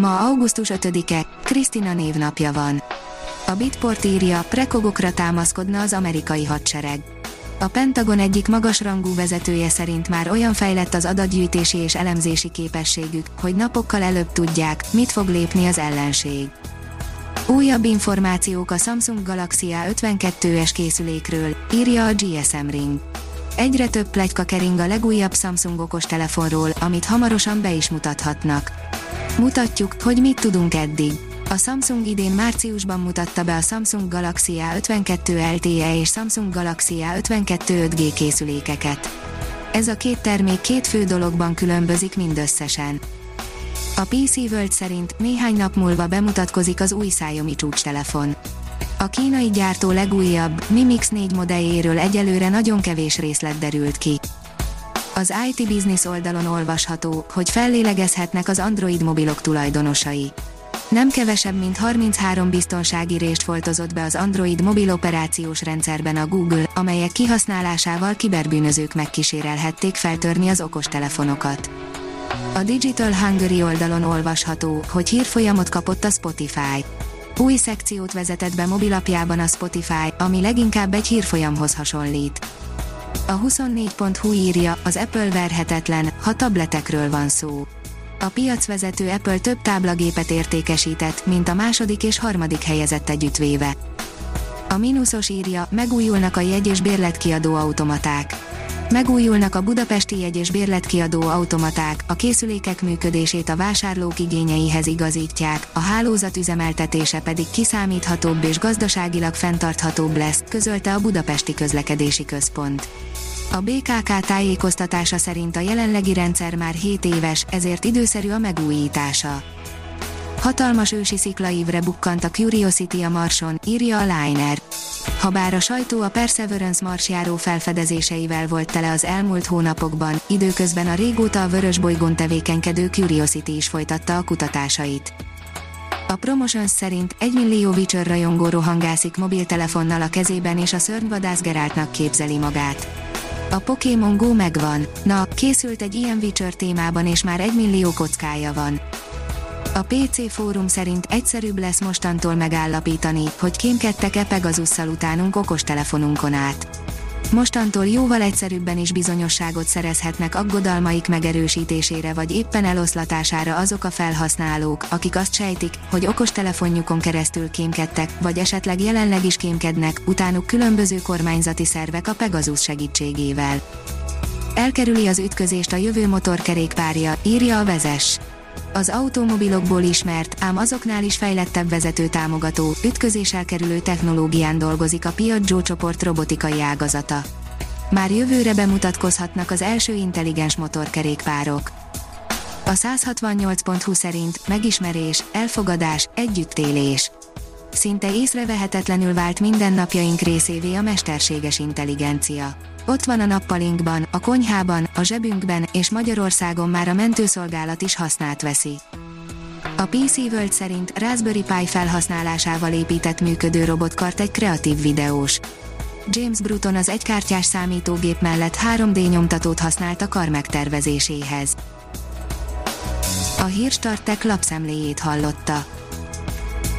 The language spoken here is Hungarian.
Ma augusztus 5-e, Krisztina névnapja van. A Bitport írja, prekogokra támaszkodna az amerikai hadsereg. A Pentagon egyik magasrangú vezetője szerint már olyan fejlett az adatgyűjtési és elemzési képességük, hogy napokkal előbb tudják, mit fog lépni az ellenség. Újabb információk a Samsung Galaxy A52-es készülékről, írja a GSM Ring. Egyre több plegyka kering a legújabb Samsung okostelefonról, amit hamarosan be is mutathatnak. Mutatjuk, hogy mit tudunk eddig. A Samsung idén márciusban mutatta be a Samsung Galaxy A52 LTE és Samsung Galaxy A52 5G készülékeket. Ez a két termék két fő dologban különbözik mindösszesen. A PC World szerint néhány nap múlva bemutatkozik az új Xiaomi csúcstelefon. A kínai gyártó legújabb, Mi Mix 4 modelljéről egyelőre nagyon kevés részlet derült ki. Az IT Business oldalon olvasható, hogy fellélegezhetnek az Android mobilok tulajdonosai. Nem kevesebb, mint 33 biztonsági rést foltozott be az Android mobil operációs rendszerben a Google, amelyek kihasználásával kiberbűnözők megkísérelhették feltörni az okostelefonokat. A Digital Hungary oldalon olvasható, hogy hírfolyamot kapott a Spotify. Új szekciót vezetett be mobilapjában a Spotify, ami leginkább egy hírfolyamhoz hasonlít. A 24.hu írja, az Apple verhetetlen, ha tabletekről van szó. A piacvezető Apple több táblagépet értékesített, mint a második és harmadik helyezett együttvéve. A mínuszos írja, megújulnak a jegy- és bérletkiadó automaták. Megújulnak a budapesti jegy- és bérletkiadó automaták, a készülékek működését a vásárlók igényeihez igazítják, a hálózat üzemeltetése pedig kiszámíthatóbb és gazdaságilag fenntarthatóbb lesz, közölte a Budapesti Közlekedési Központ. A BKK tájékoztatása szerint a jelenlegi rendszer már 7 éves, ezért időszerű a megújítása. Hatalmas ősi sziklaívre bukkant a Curiosity a Marson, írja a Liner. Habár a sajtó a Perseverance marsjáró felfedezéseivel volt tele az elmúlt hónapokban, időközben a régóta a vörös bolygón tevékenykedő Curiosity is folytatta a kutatásait. A Promotions szerint 1 millió Witcher rajongó rohangászik mobiltelefonnal a kezében és a szörnyvadász Geráltnak képzeli magát. A Pokémon Go megvan. Na, készült egy ilyen Witcher témában és már egy millió kockája van. A PC fórum szerint egyszerűbb lesz mostantól megállapítani, hogy kémkedtek-e Pegazusszal utánunk okostelefonunkon át. Mostantól jóval egyszerűbben is bizonyosságot szerezhetnek aggodalmaik megerősítésére vagy éppen eloszlatására azok a felhasználók, akik azt sejtik, hogy okostelefonjukon keresztül kémkedtek, vagy esetleg jelenleg is kémkednek, utánuk különböző kormányzati szervek a Pegasus segítségével. Elkerüli az ütközést a jövő motorkerékpárja, írja a vezes. Az automobilokból ismert, ám azoknál is fejlettebb vezető támogató, ütközéssel kerülő technológián dolgozik a Piaggio csoport robotikai ágazata. Már jövőre bemutatkozhatnak az első intelligens motorkerékpárok. A 168.20 szerint megismerés, elfogadás, együttélés. Szinte észrevehetetlenül vált mindennapjaink részévé a mesterséges intelligencia ott van a nappalinkban, a konyhában, a zsebünkben, és Magyarországon már a mentőszolgálat is hasznát veszi. A PC World szerint Raspberry Pi felhasználásával épített működő robotkart egy kreatív videós. James Bruton az egykártyás számítógép mellett 3D nyomtatót használt a kar megtervezéséhez. A hírstartek lapszemléjét hallotta.